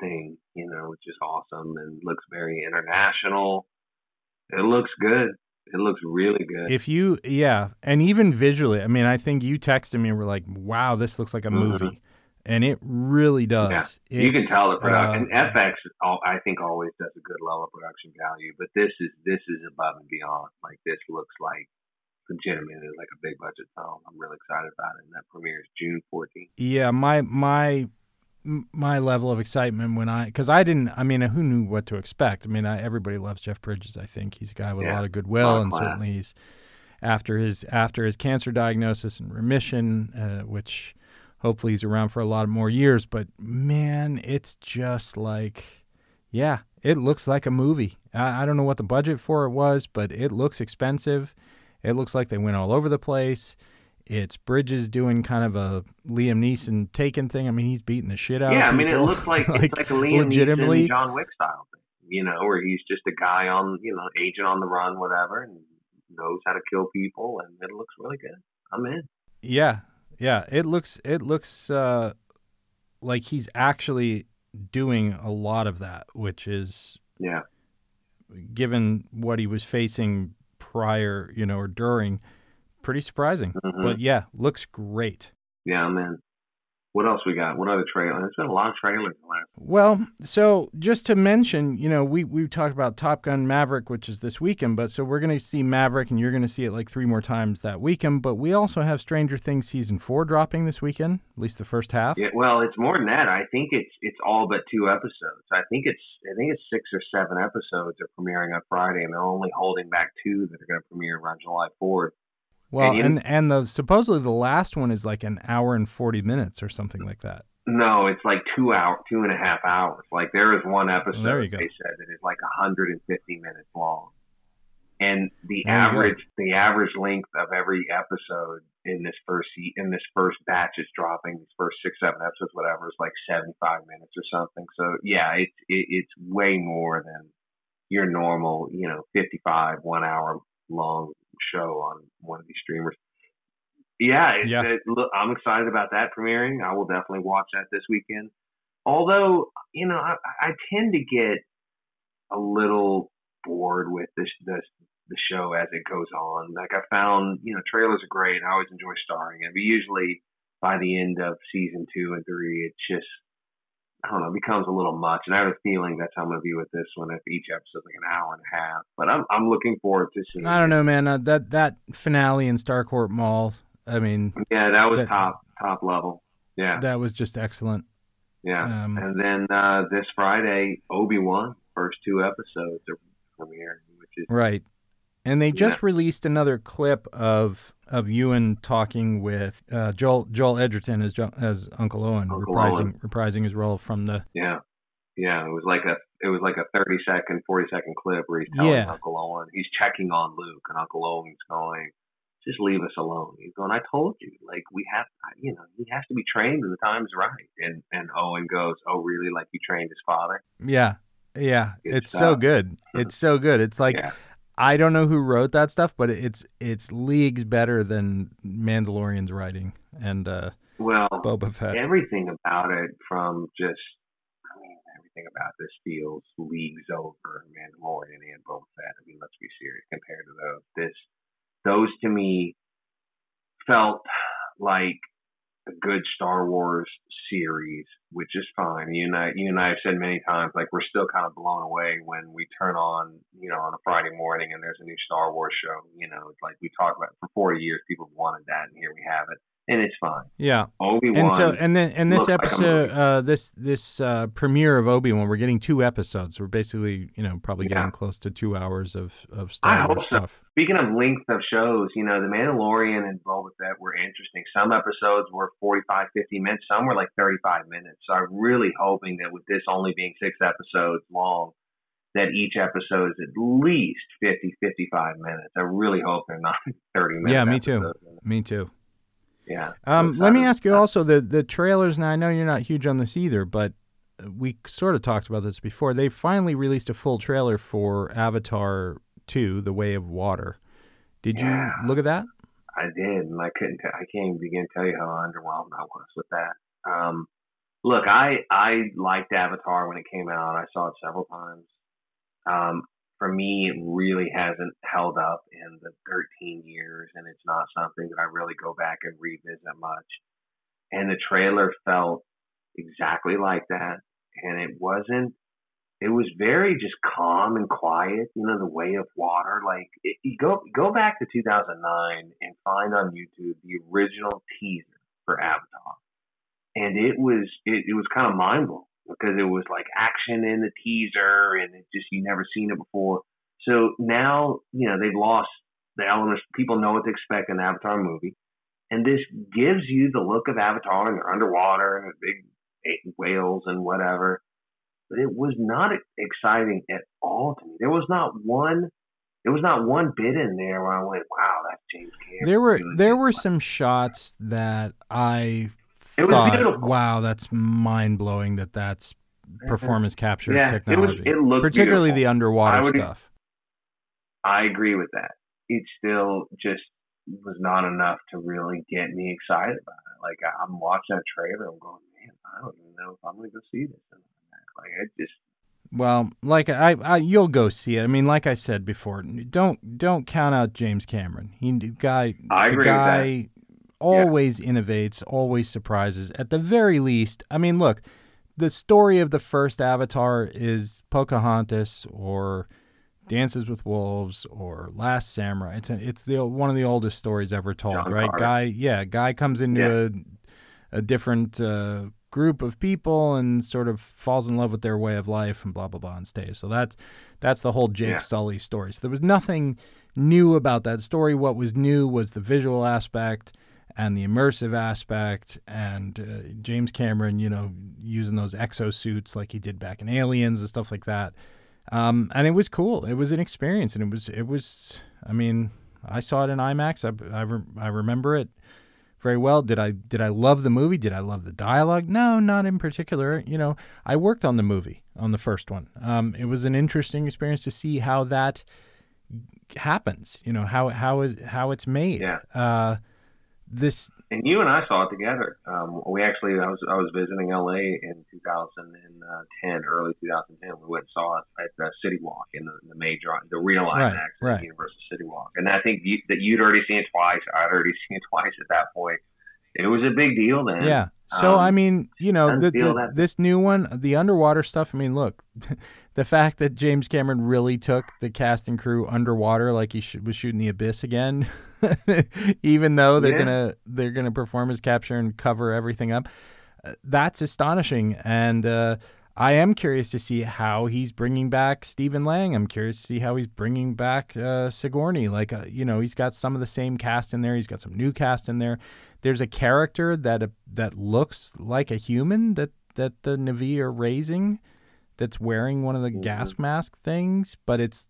thing, you know, which is awesome and looks very international. It looks good. It looks really good. If you, yeah, and even visually, I mean, I think you texted me and were like, wow, this looks like a Mhm. movie. And it really does. Yeah. you can tell the production. uh, FX, I think, always does a good level of production value, but this is this is above and beyond. Like this looks like legitimately like a big budget film. I'm really excited about it. And that premieres June 14th. Yeah, my my my level of excitement when I because I didn't. I mean, who knew what to expect? I mean, I, everybody loves Jeff Bridges. I think he's a guy with a lot of goodwill, lot of and class. certainly he's after his after his cancer diagnosis and remission, uh, which hopefully he's around for a lot more years. But man, it's just like, yeah, it looks like a movie. I, I don't know what the budget for it was, but it looks expensive. It looks like they went all over the place. It's Bridges doing kind of a Liam Neeson taken thing. I mean, he's beating the shit out yeah, of I mean, it looks like, (laughs) Like, it's like a Liam legitimately- Neeson, John Wick style thing, you know, where he's just a guy on, you know, agent on the run, whatever, and knows how to kill people, and it looks really good. I'm in. Yeah, yeah. It looks it looks uh, like he's actually doing a lot of that, which is Yeah, given what he was facing prior, you know, or during, pretty surprising. Mhm. But yeah, looks great. yeah, I'm in. What else we got? What other trailer? There's been a lot of trailers. in the last- Well, so just to mention, you know, we we talked about Top Gun Maverick, which is this weekend, but so we're going to see Maverick, and you're going to see it like three more times that weekend. But we also have Stranger Things season four dropping this weekend, at least the first half. Yeah, well, it's more than that. I think it's it's all but two episodes. I think it's I think it's six or seven episodes are premiering on Friday, and they're only holding back two that are going to premiere around July fourth. Well, And and and the supposedly the last one is like an hour and forty minutes or something like that. No, it's like two hour, two and a half hours. Like there is one episode There you go. they said that is like 150 minutes long, and the There average the average length of every episode in this first in this first batch is dropping. These first six seven episodes, whatever, is like 75 minutes or something. So yeah, it's it, it's way more than your normal, you know, 55 one hour long show on one of these streamers. Yeah, Yeah. It, look, I'm excited about that premiering. I will definitely watch that this weekend. Although, you know, I, I tend to get a little bored with this, this the show as it goes on. Like I found, you know, trailers are great. I always enjoy starring it, but usually by the end of season two and three, it's just I don't know, becomes a little much. And I have a feeling that's how I'm gonna be with this one. If each episode's like an hour and a half, but I'm I'm looking forward to seeing. I don't know, man. Uh, that that finale in Starcourt Mall. I mean, Yeah, that was That- top top level. Yeah, that was just excellent. yeah. Um, and then uh, this Friday, Obi Wan first two episodes are premiering, which is Right. And they just released another clip of of Ewan talking with uh, Joel Joel Edgerton as as Uncle Owen, Uncle reprising Owen. reprising his role from the Yeah, yeah. It was like a it was like a thirty second, forty second clip where he's telling Yeah. Uncle Owen he's checking on Luke, and Uncle Owen's going, "Just leave us alone." He's going, "I told you, like we have, you know, he has to be trained when the time's right." And and Owen goes, "Oh, really? Like you trained his father?" yeah yeah. Good it's so good. (laughs) It's so good. It's like yeah, I don't know who wrote that stuff, but it's it's leagues better than Mandalorian's writing and uh, well, Boba Fett. everything about it, from just, I mean, everything about this feels leagues over Mandalorian and Boba Fett. I mean, let's be serious compared to those. This, those to me felt like a good Star Wars series, which is fine. You and I, you and I have said many times, like we're still kind of blown away when we turn on, you know, on a Friday morning and there's a new Star Wars show. You know, it's like we talked about for 40 years, people wanted that, and here we have it, and it's fine. Yeah. Obi Wan. And so and then and this looked like episode uh this this uh premiere of Obi-Wan we're getting two episodes. We're basically, you know, probably Yeah. getting close to 2 hours of of Star Wars so. stuff. Speaking of length of shows, you know, The Mandalorian and Boba Fett were interesting. Some episodes were 45, 50 minutes. Some were like 35 minutes. So I'm really hoping that with this only being six episodes long, that each episode is at least 50, 55 minutes. I really hope they're not (laughs) 30 minutes. Yeah, me too. Me too. Yeah. Um, let me ask you also the the trailers. Now I know you're not huge on this either, but we sort of talked about this before. They finally released a full trailer for Avatar Two: The Way of Water. Did Yeah. you look at that? I did, and I couldn't. T- I can't even begin to tell you how underwhelmed I was with that. Um, look, I I liked Avatar when it came out. I saw it several times. Um, for me, it really hasn't held up in the 13 years, and it's not something that I really go back and revisit much. And the trailer felt exactly like that, and it wasn't. It was very just calm and quiet, you know, the way of water. Like it, you go go back to 2009 and find on YouTube the original teaser for Avatar, and it was it, it was kind of mind blowing because it was like action in the teaser, and it just you never seen it before. So now you know they've lost the elements. People know what to expect in an Avatar movie, and this gives you the look of Avatar, and they're underwater and big whales and whatever but it was not exciting at all to me. There was not one, there was not one bit in there where I went, "Wow, that's James Cameron. There were there were some shots that I It was thought, beautiful. wow, that's mind blowing that that's mm-hmm. performance capture Yeah, it was- technology, it looked particularly beautiful. the underwater I would- stuff. I agree with that. It still just was not enough to really get me excited about it. Like I'm watching that trailer, I'm going, man, I don't even know if I'm going to go see this. Like it just Well, like I, I, you'll go see it. I mean, like I said before, don't don't count out James Cameron. He the guy, I the guy always innovates, always surprises. At the very least, I mean, look, the story of the first Avatar is Pocahontas or Dances with Wolves or Last Samurai. It's a, it's the one of the oldest stories ever told, John right? Carter. Guy, yeah, guy comes into a a different uh, group of people and sort of falls in love with their way of life and blah blah blah and stays. So that's that's the whole Jake Yeah. Sully story. So there was nothing new about that story. What was new was the visual aspect and the immersive aspect and uh, James Cameron, you know, using those exosuits like he did back in Aliens and stuff like that. Um, and it was cool. It was an experience, and it was it was. I mean, I saw it in IMAX. I I, re- I remember it very well. Did I did I love the movie? Did I love the dialogue? No, not in particular. You know, I worked on the movie on the first one. Um, it was an interesting experience to see how that happens. You know how how is how it's made. Yeah. Uh, this and you and I saw it together. Um, we actually, I was I was visiting LA in 2010, early 2010. We went and saw it at the City Walk in the, the major, the real Right, IMAX right. at Universal City Walk. And I think you, that you'd already seen it twice. I'd already (laughs) seen it twice at that point. It was a big deal then. Yeah. So Um, I mean, you know, the, the, this new one, the underwater stuff. I mean, look, (laughs) the fact that James Cameron really took the cast and crew underwater, like he sh- was shooting the abyss again, (laughs) even though they're Yeah. gonna they're gonna performance capture and cover everything up. uh, That's astonishing, and uh, I am curious to see how he's bringing back Stephen Lang. I'm curious to see how he's bringing back uh, Sigourney. Like, uh, you know, he's got some of the same cast in there. He's got some new cast in there. There's a character that uh, that looks like a human that that the Navi are raising, that's wearing one of the Mhm. gas mask things, but it's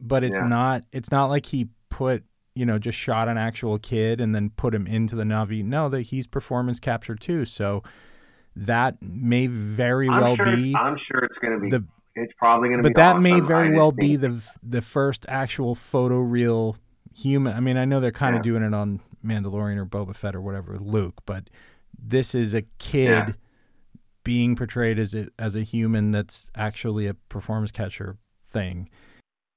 but it's Yeah. not it's not like he put you know just shot an actual kid and then put him into the Navi. No, that he's performance capture too. So that may very I'm well sure, be I'm sure it's going to be. the it's probably going to be. but that may awesome. I very well be the the first actual photoreal human. I mean, I know they're kind of Yeah. doing it on Mandalorian or Boba Fett or whatever, Luke, but this is a kid Yeah. Being portrayed as a as a human that's actually a performance capture thing.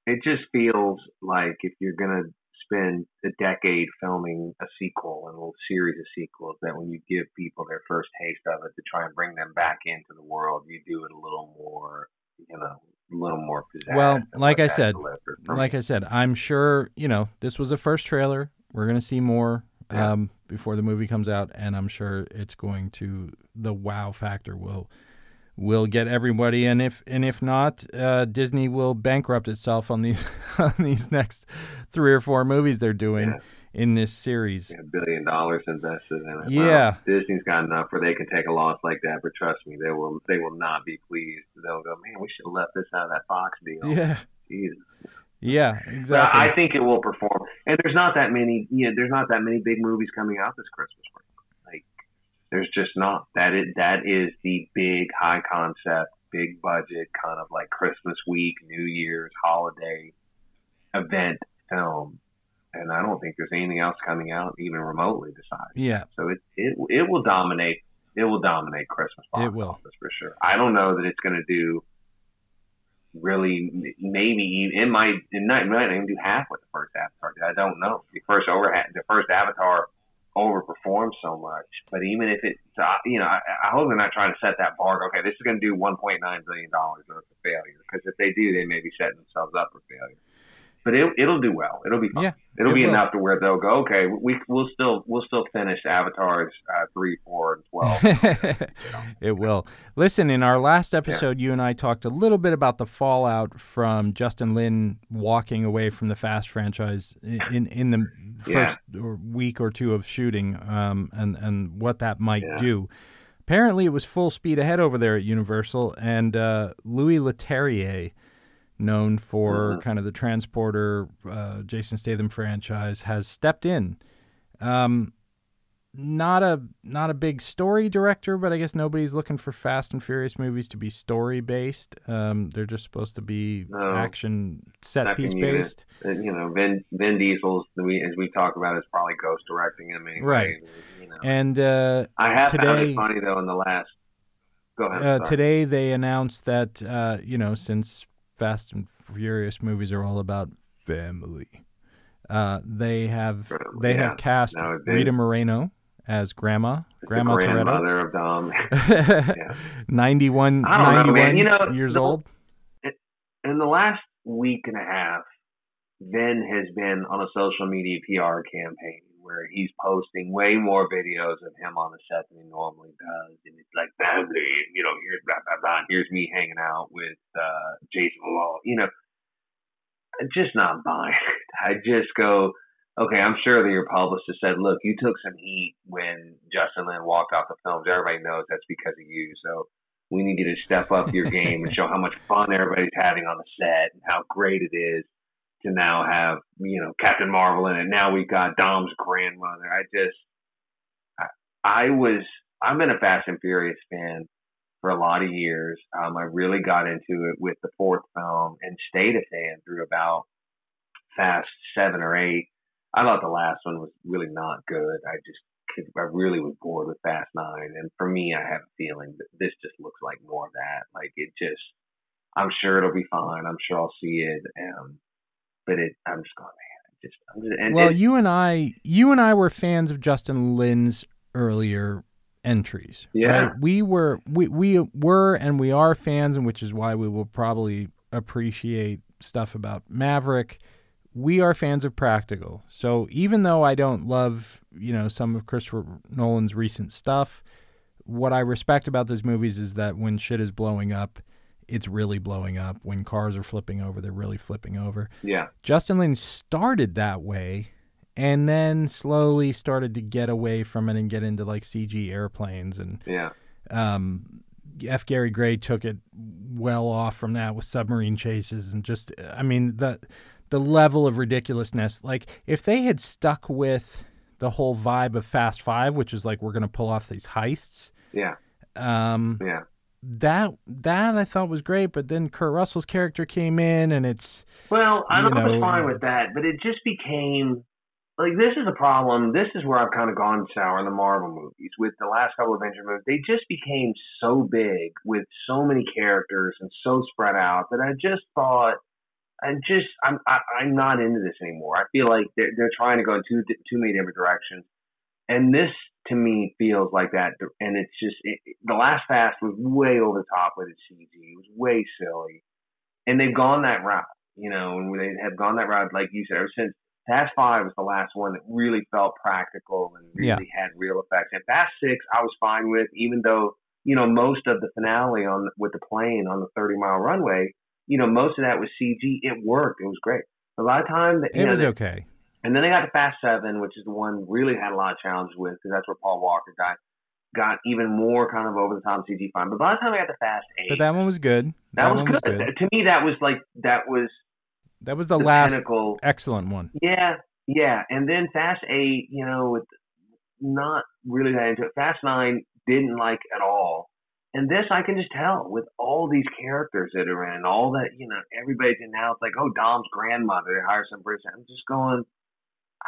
it just feels like if you're going to spend a decade filming a sequel and a little series of sequels, that when you give people their first taste of it to try and bring them back into the world, you do it a little more, you know, a little more pizzazz. Well, like I said, Like me. I said, I'm sure you know this was a first trailer. We're gonna see more Yeah. um, before the movie comes out, and I'm sure it's going to the wow factor will will get everybody. And if and if not, uh, Disney will bankrupt itself on these (laughs) on these next three or four movies they're doing Yeah. in this series. a billion dollars invested in it. Yeah. Well, Disney's got enough where they can take a loss like that, but trust me, they will. They will not be pleased. They'll go, man, we should have left this out of that Fox deal. Yeah, Jesus. Yeah, exactly. I think it will perform. And there's not that many, you know, there's not that many big movies coming out this Christmas break. Like, there's just not. That is that is the big high concept, big budget kind of like Christmas week, New Year's, holiday event film. And I don't think there's anything else coming out even remotely besides. yeah, So it it it will dominate. It will dominate Christmas box It will. office for sure. I don't know that it's going to do really. Maybe might. It might, it might not even do half what the first Avatar. I don't know. The first over the first Avatar overperformed so much. But even if it, you know, I, I hope they're not trying to set that bar. Okay, this is going to do 1.9 billion dollars, or it's a failure. Because if they do, they may be setting themselves up for failure. But it, it'll do well. It'll be fun. Yeah, It'll it be will. enough to where they'll go. Okay, we we'll still we'll still finish Avatars uh, three, four, and twelve. (laughs) it will. Listen, in our last episode, you and I talked a little bit about the fallout from Justin Lin walking away from the Fast franchise in in the first or week or two of shooting, um, and and what that might Yeah. do. Apparently, it was full speed ahead over there at Universal, and uh, Louis Leterrier, known for Mhm. kind of the transporter uh, Jason Statham franchise, has stepped in. Um, not a not a big story director, but I guess nobody's looking for Fast and Furious movies to be story based. Um, they're just supposed to be No. action set piece based. And, you know, Vin Vin Diesel's we as we talk about is probably ghost directing him anyway. Right. You know. And uh, I have found today- it funny though in the last. Go ahead. uh, today they announced that uh, you know since Fast and Furious movies are all about family, uh, they have they yeah. have cast Rita Moreno as Grandma Grandma Toretto. grandmother of Dom. (laughs) 91, I don't know, You know, years the- old. in the last week and a half, Vin has been on a social media PR campaign where he's posting way more videos of him on the set than he normally does. And it's like family, and, you know, here's blah, blah, blah. Here's me hanging out with uh, Jason Momoa. You know, I'm just not buying it. I just go, okay, I'm sure that your publicist said, look, you took some heat when Justin Lin walked off the films. Everybody knows that's because of you. So we need you to step up your game and show how much fun everybody's having on the set and how great it is to now have, you know, Captain Marvel in it. Now we've got Dom's grandmother. I just, I, I was, I've been a Fast and Furious fan for a lot of years. Um, I really got into it with the fourth film and stayed a fan through about Fast seven or eight. I thought the last one was really not good. I just, I really was bored with Fast Nine, and for me, I have a feeling that this just looks like more of that. Like it just, I'm sure it'll be fine. I'm sure I'll see it. Um, but it, I'm just going, man. I just, I'm just and well, it- you and I, you and I were fans of Justin Lin's earlier entries. Yeah. right? we were, we we were, and we are fans, and which is why we will probably appreciate stuff about Maverick. We are fans of practical. So even though I don't love, you know, some of Christopher Nolan's recent stuff, what I respect about those movies is that when shit is blowing up, it's really blowing up. When cars are flipping over, they're really flipping over. yeah, Justin Lin started that way and then slowly started to get away from it and get into like CG airplanes and yeah, um, F. Gary Gray took it well off from that with submarine chases and just I mean the the level of ridiculousness like if they had stuck with the whole vibe of Fast 5 which is like we're going to pull off these heists yeah, um yeah. That that I thought was great but then Kurt Russell's character came in and it's Well, I You know, was fine with that, but it just became like this is a problem. This is where I've kind of gone sour in the Marvel movies with the last couple of Avenger movies. They just became so big with so many characters and so spread out that I just thought. I just I'm I, I'm not into this anymore. I feel like they're they're trying to go in too too many different directions, and this to me feels like that. And it's just it, the last Fast was way over the top with its CG. It was way silly, and they've gone that route you know, and they have gone that route, like you said, ever since Fast Five was the last one that really felt practical and really had real effects. And Fast Six, I was fine with, even though you know most of the finale on with the plane on the 30 mile runway, you know, most of that was CG. It worked. It was great. A lot of time, that, it know, was okay and then they got to Fast Seven, which is the one really had a lot of challenges with because that's where Paul Walker got got even more kind of over the top CG fine. But by the time I got to Fast Eight, but that one was good that, was one good. was good To me, that was like that was that was the, the last pinnacle. excellent one Yeah, yeah. And then Fast Eight, you know, with not really that into it. Fast Nine didn't like at all. And this I can just tell with all these characters that are in, all that you know, everybody's in now. It's like, oh, Dom's grandmother. They hire some person. I'm just going.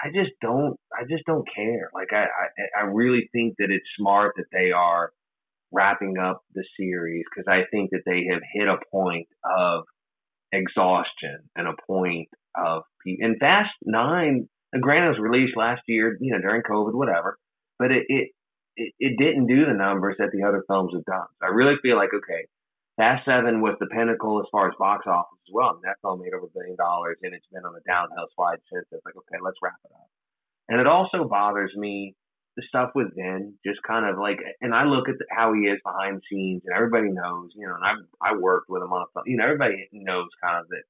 I just don't. I just don't care. Like I, I, I really think that it's smart that they are wrapping up the series because I think that they have hit a point of exhaustion and a point of and Fast Nine. Granted, was released last year, you know, during COVID, whatever, but it it it, it didn't do the numbers that the other films have done. So I really feel like okay, Fast Seven was the pinnacle as far as box office as well. And that film made over a billion dollars, and it's been on a downhill slide since. It's like okay, let's wrap it up. And it also bothers me the stuff with Vin, just kind of like, and I look at the, how he is behind the scenes, and everybody knows, you know, and I I worked with him on a film, you know, everybody knows kind of that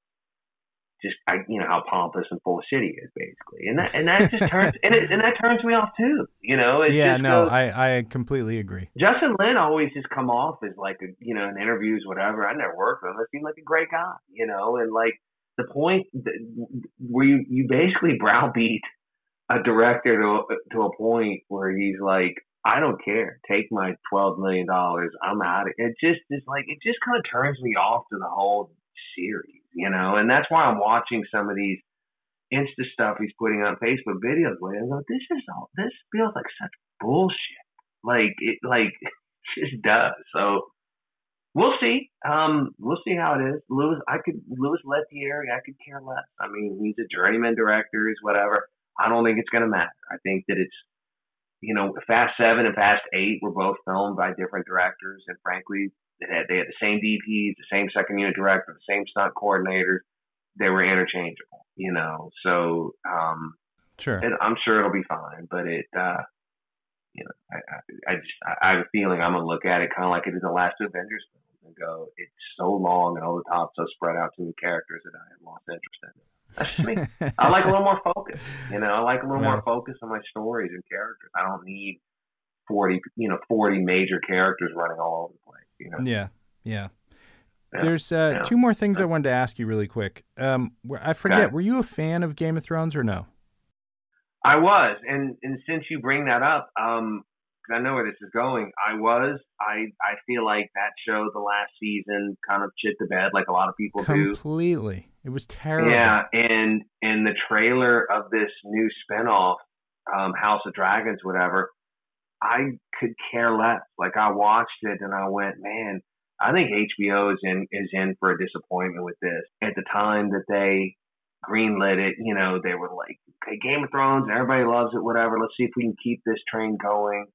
just I, you know how pompous and full of shit he is, basically, and that and that just turns and, it, and that turns me off too. You know, it yeah, no, goes- I I completely agree. Justin Lin always just come off as like a you know in interviews whatever. I never worked with him. It seemed like a great guy, you know, and like the point where you you basically browbeat a director to to a point where he's like, I don't care, take my twelve million dollars, I'm out. It just is like it just kind of turns me off to the whole series, you know, and that's why I'm watching some of these. Insta stuff he's putting on Facebook videos where I go, this is all, this feels like such bullshit. Like it, like (laughs) it just does. So we'll see. Um, we'll see how it is. Lewis, I could Louis Leterrier, I could care less. I mean, he's a journeyman director, is whatever. I don't think it's going to matter. I think that it's, you know, Fast Seven and Fast Eight were both filmed by different directors, and frankly, they had, they had the same DPs, the same second unit director, the same stunt coordinators. They were interchangeable, you know. So um, Sure. and I'm sure it'll be fine. But it, uh, you know, I, I, I just I, I have a feeling I'm gonna look at it kind of like it is the last two Avengers films and go, it's so long and over the top, so spread out to the characters that I have lost interest in. That's just me. (laughs) I like a little more focus. You know, I like a little Yeah. more focus on my stories and characters. I don't need forty, you know, forty major characters running all over the place. You know, Yeah, yeah. Yeah, There's uh, yeah. two more things I wanted to ask you really quick. Um, I forget. Were you a fan of Game of Thrones or no? I was, and and since you bring that up, um, 'cause I know where this is going. I was. I I feel like that show, the last season, kind of shit the bed, like a lot of people do. Completely. It was terrible. Yeah, and and the trailer of this new spinoff, um, House of Dragons, whatever, I could care less. Like I watched it and I went, man, I think HBO is in is in for a disappointment with this. At the time that they greenlit it, you know, they were like, okay, Game of Thrones, everybody loves it, whatever. Let's see if we can keep this train going.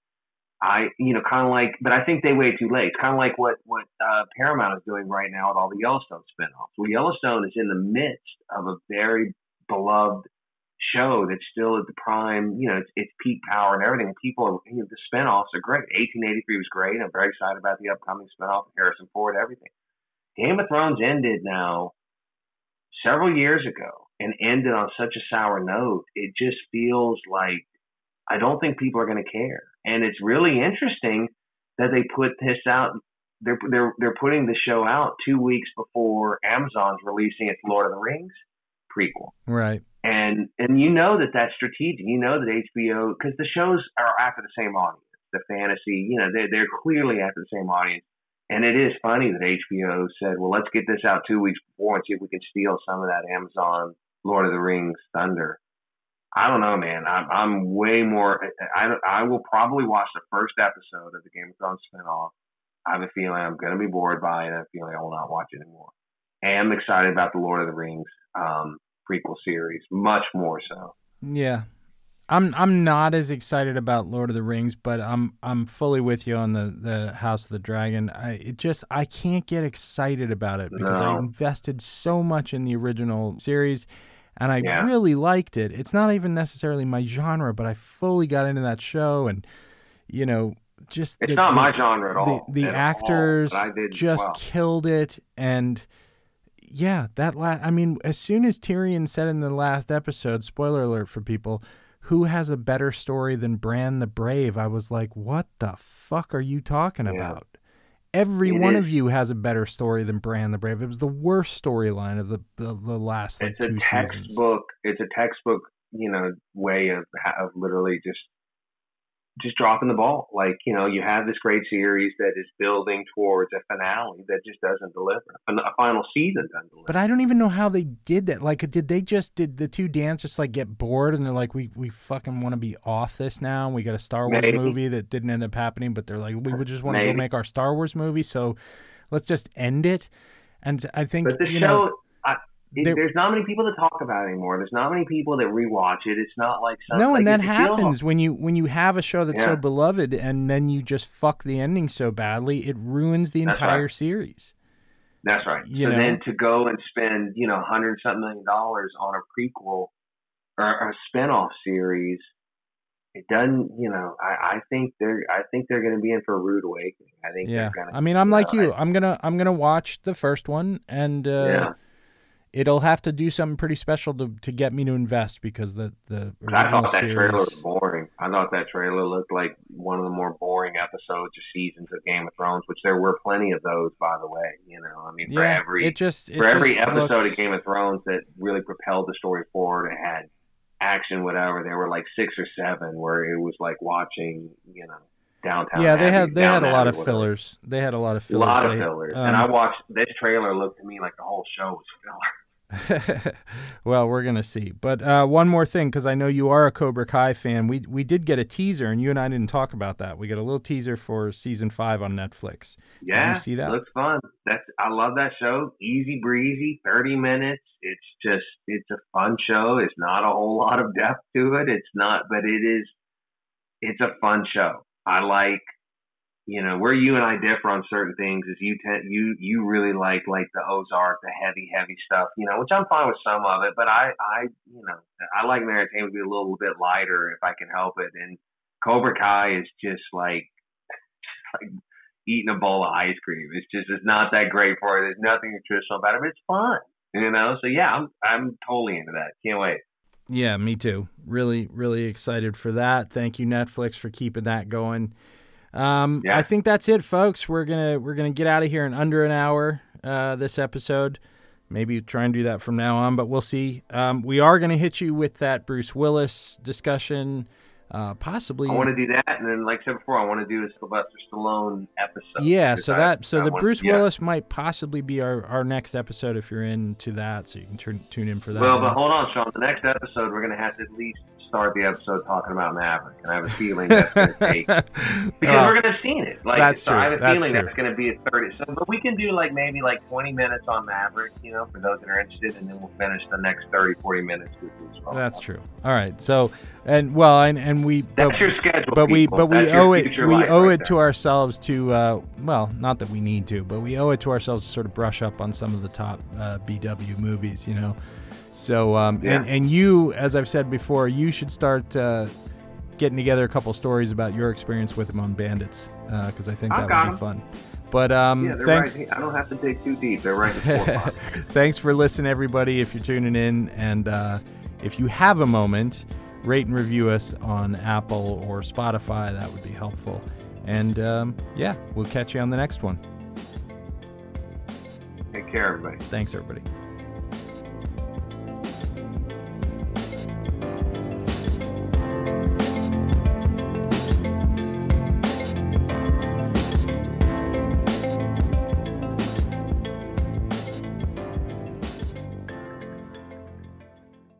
I, you know, kind of like, but I think they waited too late. Kind of like what what uh, Paramount is doing right now with all the Yellowstone spinoffs. Well, Yellowstone is in the midst of a very beloved show that's still at the prime, you know, it's, it's peak power and everything. People, you know, the spinoffs are great. 1883 was great. I'm very excited about the upcoming spinoff, Harrison Ford, everything. Game of Thrones ended now several years ago and ended on such a sour note. It just feels like I don't think people are going to care. And it's really interesting that they put this out. They're they're they're putting the show out two weeks before Amazon's releasing its Lord of the Rings prequel. Right. And and you know that that's strategic. You know that HBO because the shows are after the same audience. The fantasy, you know, they're they're clearly after the same audience. And it is funny that HBO said, "Well, let's get this out two weeks before and see if we can steal some of that Amazon Lord of the Rings thunder." I don't know, man. I'm I'm way more. I I will probably watch the first episode of the Game of Thrones spinoff. I have a feeling I'm going to be bored by it. I a feeling I will not watch it anymore. I am excited about the Lord of the Rings um, prequel series, much more so. Yeah. I'm I'm not as excited about Lord of the Rings, but I'm I'm fully with you on the, the House of the Dragon. I it just I can't get excited about it because I invested so much in the original series and I Yeah. really liked it. It's not even necessarily my genre, but I fully got into that show and you know, just It's the- not the- my genre at all. the, the at actors did just well. killed it and yeah that last. I mean as soon as tyrion said in the last episode spoiler alert for people who has a better story than bran the brave i was like what the fuck are you talking Yeah. about every It one is. of you has a better story than bran the brave it was the worst storyline of the, the the last like It's a two seasons textbook. It's a textbook, you know, way of of literally just just dropping the ball. Like you know, you have this great series that is building towards a finale that just doesn't deliver. A, final season doesn't deliver. But I don't even know how they did that. Like, did they just did the two dance just like get bored and they're like, we we fucking want to be off this now. We got a Star Wars Maybe. movie that didn't end up happening, but they're like, we would just want to go make our Star Wars movie, so let's just end it. And I think But the you show, know, I, there- there's not many people that talk about it anymore. There's not many people that rewatch it. It's not like something. no, and like, that happens when you when you have a show that's so beloved and then you just fuck the ending so badly, it ruins the That's entire right. series. That's right. You so know? then to go and spend, you know, hundred something million dollars on a prequel or a spin-off series, it doesn't, you know, I, I think they're I think they're gonna be in for a rude awakening. I think Yeah, they're gonna I mean, I'm like know, you. I'm gonna I'm gonna watch the first one and. uh Yeah. It'll have to do something pretty special to, to get me to invest because the the I thought that series. trailer was boring. I thought that trailer looked like one of the more boring episodes or seasons of Game of Thrones, which there were plenty of those, by the way. You know, I mean, for yeah, every it just it for every episode looks- of Game of Thrones that really propelled the story forward, it had action, whatever. There were like six or seven where it was like watching, you know, Downton. yeah, they Abbey- had they had a lot Abbey, of whatever. fillers. They had a lot of fillers. A lot of fillers, um, and I watched this trailer. Looked to me like the whole show was filler. (laughs) well, we're gonna see. But uh, one more thing, because I know you are a Cobra Kai fan. We we did get a teaser, and you and I didn't talk about that. We got a little teaser for season five on Netflix. Yeah, You see that? Looks fun. That's I love that show. Easy breezy, thirty minutes. It's just it's a fun show. It's not a whole (laughs) lot of depth to it. It's not, but it is. It's a fun show. I like. You know where you and I differ on certain things is you tend you you really like like the Ozark, the heavy heavy stuff. You know, which I'm fine with some of it, but I I you know I like my to be a little bit lighter if I can help it. And Cobra Kai is just like (laughs) like eating a bowl of ice cream. It's just it's not that great for you. There's nothing nutritional about it, but it's fun. You know, so yeah, I'm I'm totally into that. Can't wait. Yeah, me too. Really, really excited for that. Thank you, Netflix, for keeping that going. Um, Yeah. I think that's it, folks. We're gonna we're gonna get out of here in under an hour. Uh, this episode, maybe try and do that from now on, but we'll see. Um, we are gonna hit you with that Bruce Willis discussion, uh, possibly. I want to do that, and then like I said before, I want to do a Sylvester Stallone episode. Yeah, so I- that so I the want- Bruce yeah. Willis might possibly be our, our next episode if you're into that, so you can turn tune in for that. Well, but hold on, Sean. The next episode, we're gonna have to at least start the episode talking about Maverick, and I have a feeling that's gonna (laughs) take because Well, we're gonna have seen it. Like, that's so I have a That's feeling true. that's gonna be a thirty. So, but we can do like maybe like twenty minutes on Maverick, you know, for those that are interested, and then we'll finish the next 30, 40 minutes with Bruce Willis. That's true. All right. So, and well, and and we, That's but, your schedule. but we, but we That's your owe it, we owe right it there. to ourselves to, uh, well, not that we need to, but we owe it to ourselves to sort of brush up on some of the top uh, BW movies, you know. So, um, and Yeah. and you, as I've said before, you should start uh, getting together a couple stories about your experience with them on Bandits, because I think I've that would be fun. But um, Yeah, they're thanks. right. I don't have to dig too deep. They're right in the forefront. (laughs) Thanks for listening, everybody. If you're tuning in, and uh, if you have a moment, rate and review us on Apple or Spotify. That would be helpful. And um, yeah, we'll catch you on the next one. Take care, everybody. Thanks, everybody.